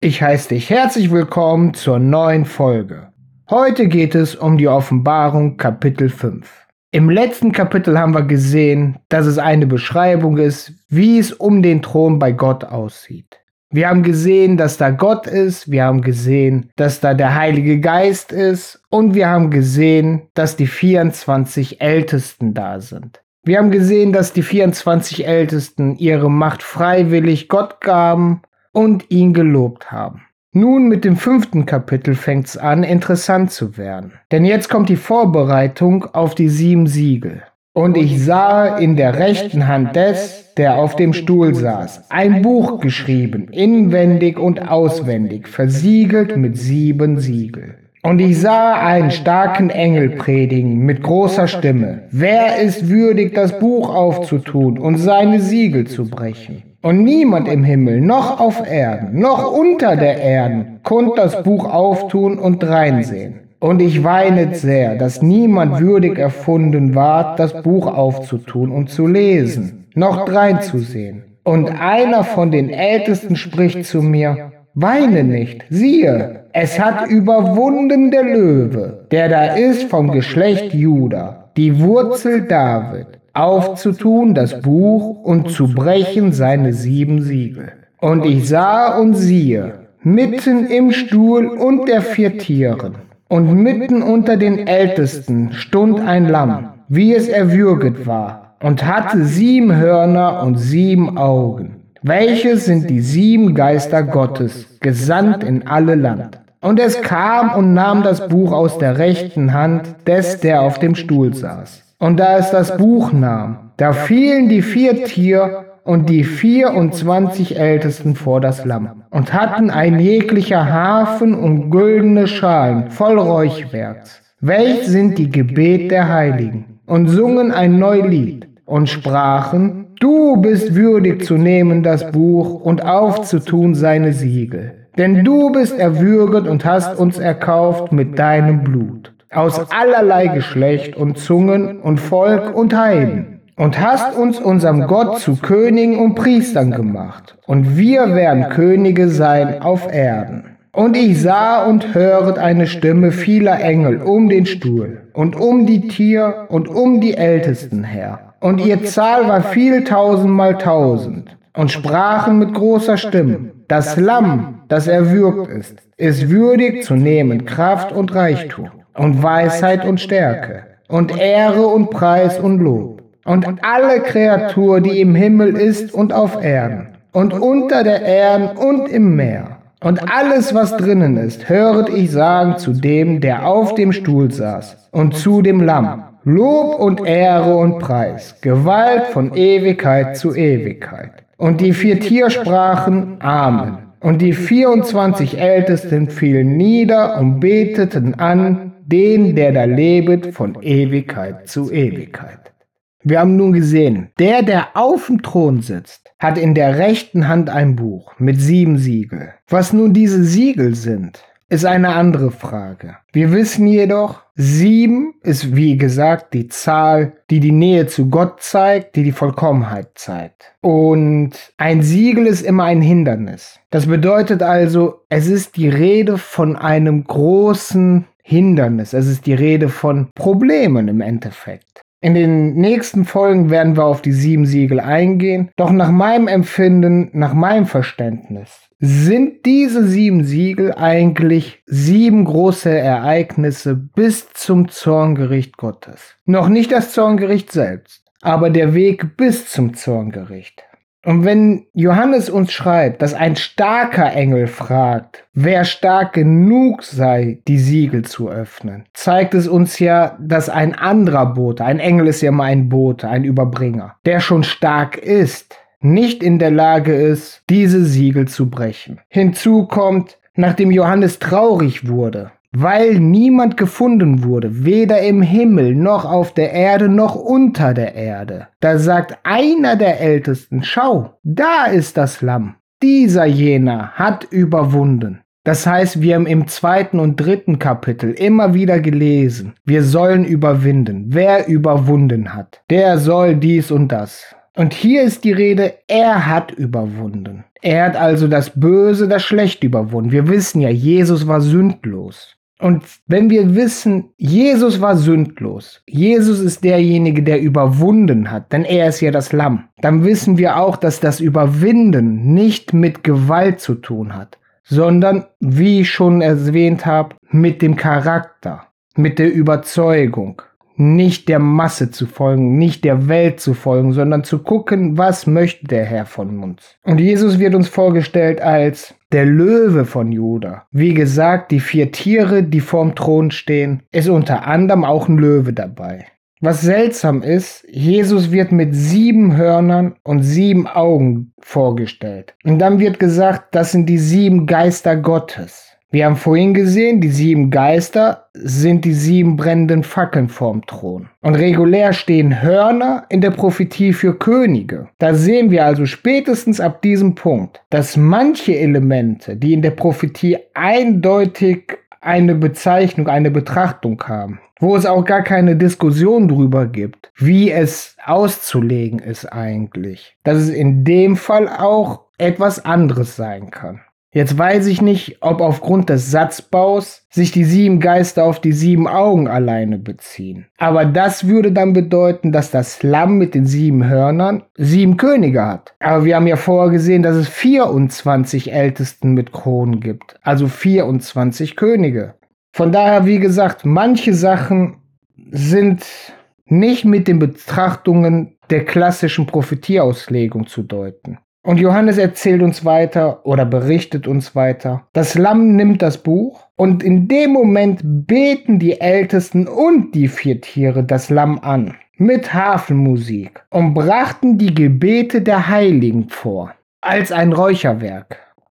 Ich heiße dich herzlich willkommen zur neuen Folge. Heute geht es um die Offenbarung Kapitel 5. Im letzten Kapitel haben wir gesehen, dass es eine Beschreibung ist, wie es um den Thron bei Gott aussieht. Wir haben gesehen, dass da Gott ist, wir haben gesehen, dass da der Heilige Geist ist und wir haben gesehen, dass die 24 Ältesten da sind. Wir haben gesehen, dass die 24 Ältesten ihre Macht freiwillig Gott gaben und ihn gelobt haben. Nun mit dem fünften Kapitel fängt's an, interessant zu werden. Denn jetzt kommt die Vorbereitung auf die sieben Siegel. Und ich sah in der rechten Hand des, der auf dem Stuhl saß, ein Buch geschrieben, inwendig und auswendig, versiegelt mit sieben Siegel. Und ich sah einen starken Engel predigen mit großer Stimme. Wer ist würdig, das Buch aufzutun und seine Siegel zu brechen? Und niemand im Himmel, noch auf Erden, noch unter der Erden, konnte das Buch auftun und reinsehen. Und ich weinet sehr, dass niemand würdig erfunden ward, das Buch aufzutun und zu lesen, noch dreinzusehen. Und einer von den Ältesten spricht zu mir, Weine nicht, siehe, es hat überwunden der Löwe, der da ist vom Geschlecht Juda, die Wurzel David aufzutun das Buch und zu brechen seine sieben Siegel. Und ich sah und siehe, mitten im Stuhl und der vier Tieren, und mitten unter den Ältesten stund ein Lamm, wie es erwürget war, und hatte sieben Hörner und sieben Augen. Welche sind die sieben Geister Gottes, gesandt in alle Land. Und es kam und nahm das Buch aus der rechten Hand des, der auf dem Stuhl saß. Und da es das Buch nahm, da fielen die vier Tier und die vierundzwanzig Ältesten vor das Lamm und hatten ein jeglicher Hafen und güldene Schalen voll Räuchwerks. Welch sind die Gebet der Heiligen und sungen ein neu Lied und sprachen, du bist würdig zu nehmen das Buch und aufzutun seine Siegel. Denn du bist erwürget und hast uns erkauft mit deinem Blut aus allerlei Geschlecht und Zungen und Volk und Heiden und hast uns unserem Gott zu Königen und Priestern gemacht, und wir werden Könige sein auf Erden. Und ich sah und höret eine Stimme vieler Engel um den Stuhl und um die Tier und um die Ältesten her. Und ihr Zahl war viel tausendmal tausend und sprachen mit großer Stimme, das Lamm, das erwürgt ist, ist würdig zu nehmen Kraft und Reichtum und Weisheit und Stärke und Ehre und Preis und Lob und alle Kreatur, die im Himmel ist und auf Erden und unter der Erde und im Meer und alles, was drinnen ist, höret ich sagen zu dem, der auf dem Stuhl saß und zu dem Lamm. Lob und Ehre und Preis, Gewalt von Ewigkeit zu Ewigkeit. Und die vier Tier sprachen Amen. Und die 24 Ältesten fielen nieder und beteten an den, der da lebet von Ewigkeit zu Ewigkeit. Wir haben nun gesehen, der, der auf dem Thron sitzt, hat in der rechten Hand ein Buch mit sieben Siegel. Was nun diese Siegel sind, ist eine andere Frage. Wir wissen jedoch, sieben ist wie gesagt die Zahl, die die Nähe zu Gott zeigt, die die Vollkommenheit zeigt. Und ein Siegel ist immer ein Hindernis. Das bedeutet also, es ist die Rede von einem großen Hindernis. Es ist die Rede von Problemen im Endeffekt. In den nächsten Folgen werden wir auf die sieben Siegel eingehen. Doch nach meinem Empfinden, nach meinem Verständnis, sind diese sieben Siegel eigentlich sieben große Ereignisse bis zum Zorngericht Gottes. Noch nicht das Zorngericht selbst, aber der Weg bis zum Zorngericht. Und wenn Johannes uns schreibt, dass ein starker Engel fragt, wer stark genug sei, die Siegel zu öffnen, zeigt es uns ja, dass ein anderer Bote, ein Engel ist ja immer ein Bote, ein Überbringer, der schon stark ist, nicht in der Lage ist, diese Siegel zu brechen. Hinzu kommt, nachdem Johannes traurig wurde, weil niemand gefunden wurde, weder im Himmel noch auf der Erde noch unter der Erde. Da sagt einer der Ältesten, schau, da ist das Lamm. Dieser jener hat überwunden. Das heißt, wir haben im zweiten und dritten Kapitel immer wieder gelesen, wir sollen überwinden. Wer überwunden hat, der soll dies und das. Und hier ist die Rede, er hat überwunden. Er hat also das Böse, das Schlechte überwunden. Wir wissen ja, Jesus war sündlos. Und wenn wir wissen, Jesus war sündlos, Jesus ist derjenige, der überwunden hat, denn er ist ja das Lamm, dann wissen wir auch, dass das Überwinden nicht mit Gewalt zu tun hat, sondern, wie ich schon erwähnt habe, mit dem Charakter, mit der Überzeugung, nicht der Masse zu folgen, nicht der Welt zu folgen, sondern zu gucken, was möchte der Herr von uns. Und Jesus wird uns vorgestellt als der Löwe von Juda. Wie gesagt, die vier Tiere, die vorm Thron stehen, ist unter anderem auch ein Löwe dabei. Was seltsam ist, Jesus wird mit sieben Hörnern und sieben Augen vorgestellt. Und dann wird gesagt, das sind die sieben Geister Gottes. Wir haben vorhin gesehen, die sieben Geister sind die sieben brennenden Fackeln vorm Thron. Und regulär stehen Hörner in der Prophetie für Könige. Da sehen wir also spätestens ab diesem Punkt, dass manche Elemente, die in der Prophetie eindeutig eine Bezeichnung, eine Betrachtung haben, wo es auch gar keine Diskussion drüber gibt, wie es auszulegen ist eigentlich, dass es in dem Fall auch etwas anderes sein kann. Jetzt weiß ich nicht, ob aufgrund des Satzbaus sich die sieben Geister auf die sieben Augen alleine beziehen. Aber das würde dann bedeuten, dass das Lamm mit den sieben Hörnern sieben Könige hat. Aber wir haben ja vorher gesehen, dass es 24 Ältesten mit Kronen gibt. Also 24 Könige. Von daher, wie gesagt, manche Sachen sind nicht mit den Betrachtungen der klassischen Prophetieauslegung zu deuten. Und Johannes erzählt uns weiter oder berichtet uns weiter. Das Lamm nimmt das Buch und in dem Moment beten die Ältesten und die vier Tiere das Lamm an mit Hafenmusik und brachten die Gebete der Heiligen vor als ein Räucherwerk.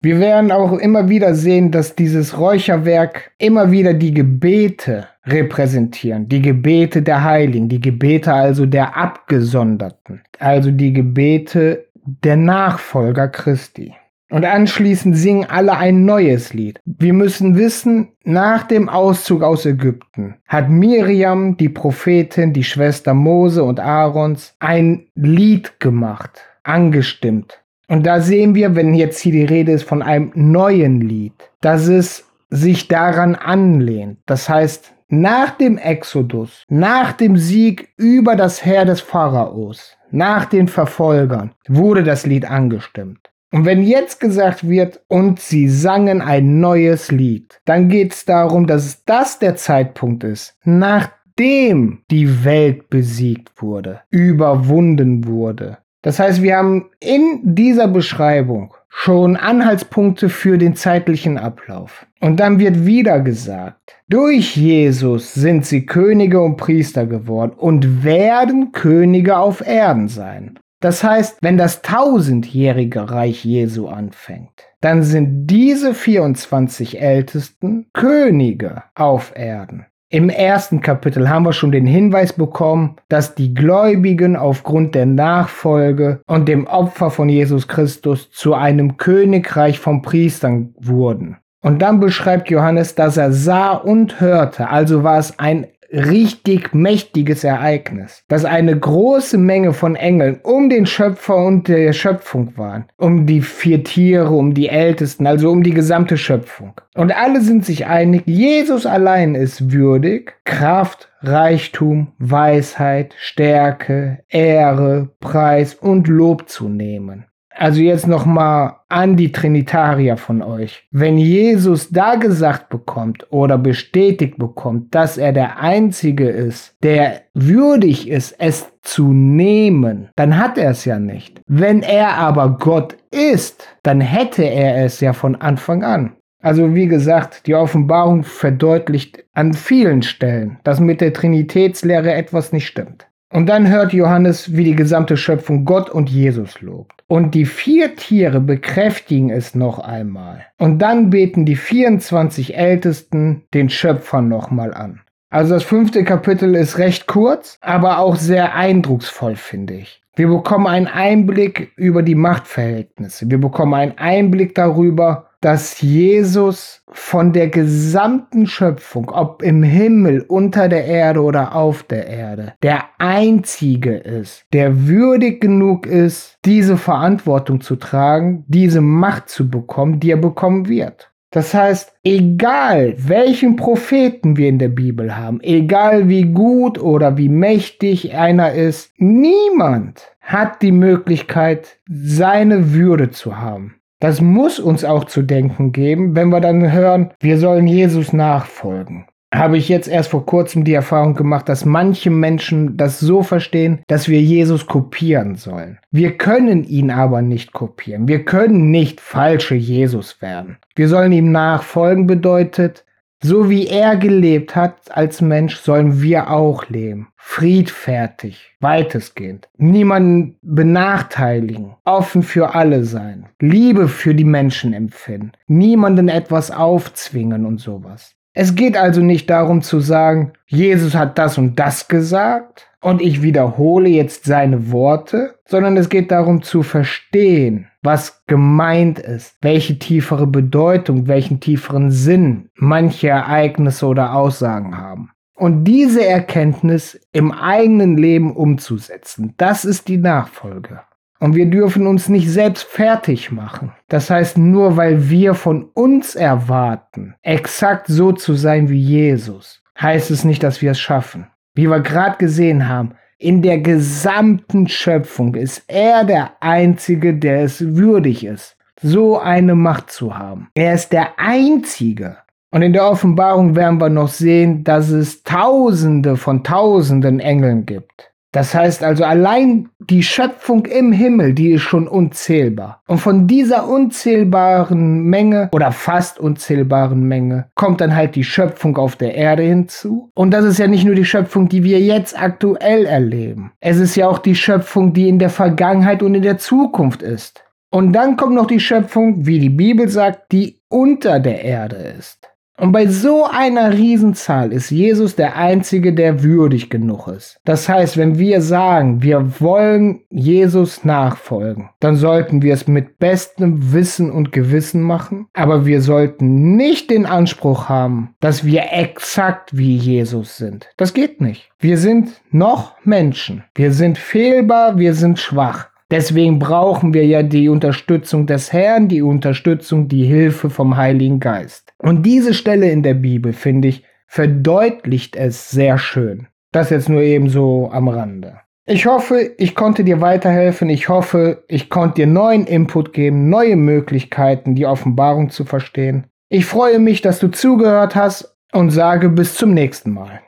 Wir werden auch immer wieder sehen, dass dieses Räucherwerk immer wieder die Gebete repräsentieren, die Gebete der Heiligen, die Gebete also der Abgesonderten, also die Gebete der Nachfolger Christi. Und anschließend singen alle ein neues Lied. Wir müssen wissen, nach dem Auszug aus Ägypten hat Miriam, die Prophetin, die Schwester Mose und Aarons, ein Lied gemacht, angestimmt. Und da sehen wir, wenn jetzt hier die Rede ist von einem neuen Lied, dass es sich daran anlehnt. Das heißt, nach dem Exodus, nach dem Sieg über das Heer des Pharaos, nach den Verfolgern, wurde das Lied angestimmt. Und wenn jetzt gesagt wird, und sie sangen ein neues Lied, dann geht es darum, dass das der Zeitpunkt ist, nachdem die Welt besiegt wurde, überwunden wurde. Das heißt, wir haben in dieser Beschreibung schon Anhaltspunkte für den zeitlichen Ablauf. Und dann wird wieder gesagt, durch Jesus sind sie Könige und Priester geworden und werden Könige auf Erden sein. Das heißt, wenn das tausendjährige Reich Jesu anfängt, dann sind diese 24 Ältesten Könige auf Erden. Im ersten Kapitel haben wir schon den Hinweis bekommen, dass die Gläubigen aufgrund der Nachfolge und dem Opfer von Jesus Christus zu einem Königreich von Priestern wurden. Und dann beschreibt Johannes, dass er sah und hörte, also war es ein richtig mächtiges Ereignis, dass eine große Menge von Engeln um den Schöpfer und der Schöpfung waren, um die vier Tiere, um die Ältesten, also um die gesamte Schöpfung. Und alle sind sich einig, Jesus allein ist würdig, Kraft, Reichtum, Weisheit, Stärke, Ehre, Preis und Lob zu nehmen. Also jetzt nochmal an die Trinitarier von euch. Wenn Jesus da gesagt bekommt oder bestätigt bekommt, dass er der Einzige ist, der würdig ist, es zu nehmen, dann hat er es ja nicht. Wenn er aber Gott ist, dann hätte er es ja von Anfang an. Also wie gesagt, die Offenbarung verdeutlicht an vielen Stellen, dass mit der Trinitätslehre etwas nicht stimmt. Und dann hört Johannes, wie die gesamte Schöpfung Gott und Jesus lobt. Und die vier Tiere bekräftigen es noch einmal. Und dann beten die 24 Ältesten den Schöpfer nochmal an. Also das fünfte Kapitel ist recht kurz, aber auch sehr eindrucksvoll, finde ich. Wir bekommen einen Einblick über die Machtverhältnisse. Wir bekommen einen Einblick darüber, dass Jesus von der gesamten Schöpfung, ob im Himmel, unter der Erde oder auf der Erde, der Einzige ist, der würdig genug ist, diese Verantwortung zu tragen, diese Macht zu bekommen, die er bekommen wird. Das heißt, egal welchen Propheten wir in der Bibel haben, egal wie gut oder wie mächtig einer ist, niemand hat die Möglichkeit, seine Würde zu haben. Das muss uns auch zu denken geben, wenn wir dann hören, wir sollen Jesus nachfolgen habe ich jetzt erst vor kurzem die Erfahrung gemacht, dass manche Menschen das so verstehen, dass wir Jesus kopieren sollen. Wir können ihn aber nicht kopieren. Wir können nicht falsche Jesus werden. Wir sollen ihm nachfolgen bedeutet, so wie er gelebt hat als Mensch, sollen wir auch leben. Friedfertig, weitestgehend. Niemanden benachteiligen. Offen für alle sein. Liebe für die Menschen empfinden. Niemanden etwas aufzwingen und sowas. Es geht also nicht darum zu sagen, Jesus hat das und das gesagt und ich wiederhole jetzt seine Worte, sondern es geht darum zu verstehen, was gemeint ist, welche tiefere Bedeutung, welchen tieferen Sinn manche Ereignisse oder Aussagen haben. Und diese Erkenntnis im eigenen Leben umzusetzen, das ist die Nachfolge. Und wir dürfen uns nicht selbst fertig machen. Das heißt, nur weil wir von uns erwarten, exakt so zu sein wie Jesus, heißt es nicht, dass wir es schaffen. Wie wir gerade gesehen haben, in der gesamten Schöpfung ist er der Einzige, der es würdig ist, so eine Macht zu haben. Er ist der Einzige. Und in der Offenbarung werden wir noch sehen, dass es Tausende von Tausenden Engeln gibt. Das heißt also, allein die Schöpfung im Himmel, die ist schon unzählbar. Und von dieser unzählbaren Menge oder fast unzählbaren Menge kommt dann halt die Schöpfung auf der Erde hinzu. Und das ist ja nicht nur die Schöpfung, die wir jetzt aktuell erleben. Es ist ja auch die Schöpfung, die in der Vergangenheit und in der Zukunft ist. Und dann kommt noch die Schöpfung, wie die Bibel sagt, die unter der Erde ist. Und bei so einer Riesenzahl ist Jesus der Einzige, der würdig genug ist. Das heißt, wenn wir sagen, wir wollen Jesus nachfolgen, dann sollten wir es mit bestem Wissen und Gewissen machen, aber wir sollten nicht den Anspruch haben, dass wir exakt wie Jesus sind. Das geht nicht. Wir sind noch Menschen. Wir sind fehlbar, wir sind schwach. Deswegen brauchen wir ja die Unterstützung des Herrn, die Unterstützung, die Hilfe vom Heiligen Geist. Und diese Stelle in der Bibel, finde ich, verdeutlicht es sehr schön. Das jetzt nur eben so am Rande. Ich hoffe, ich konnte dir weiterhelfen. Ich hoffe, ich konnte dir neuen Input geben, neue Möglichkeiten, die Offenbarung zu verstehen. Ich freue mich, dass du zugehört hast und sage bis zum nächsten Mal.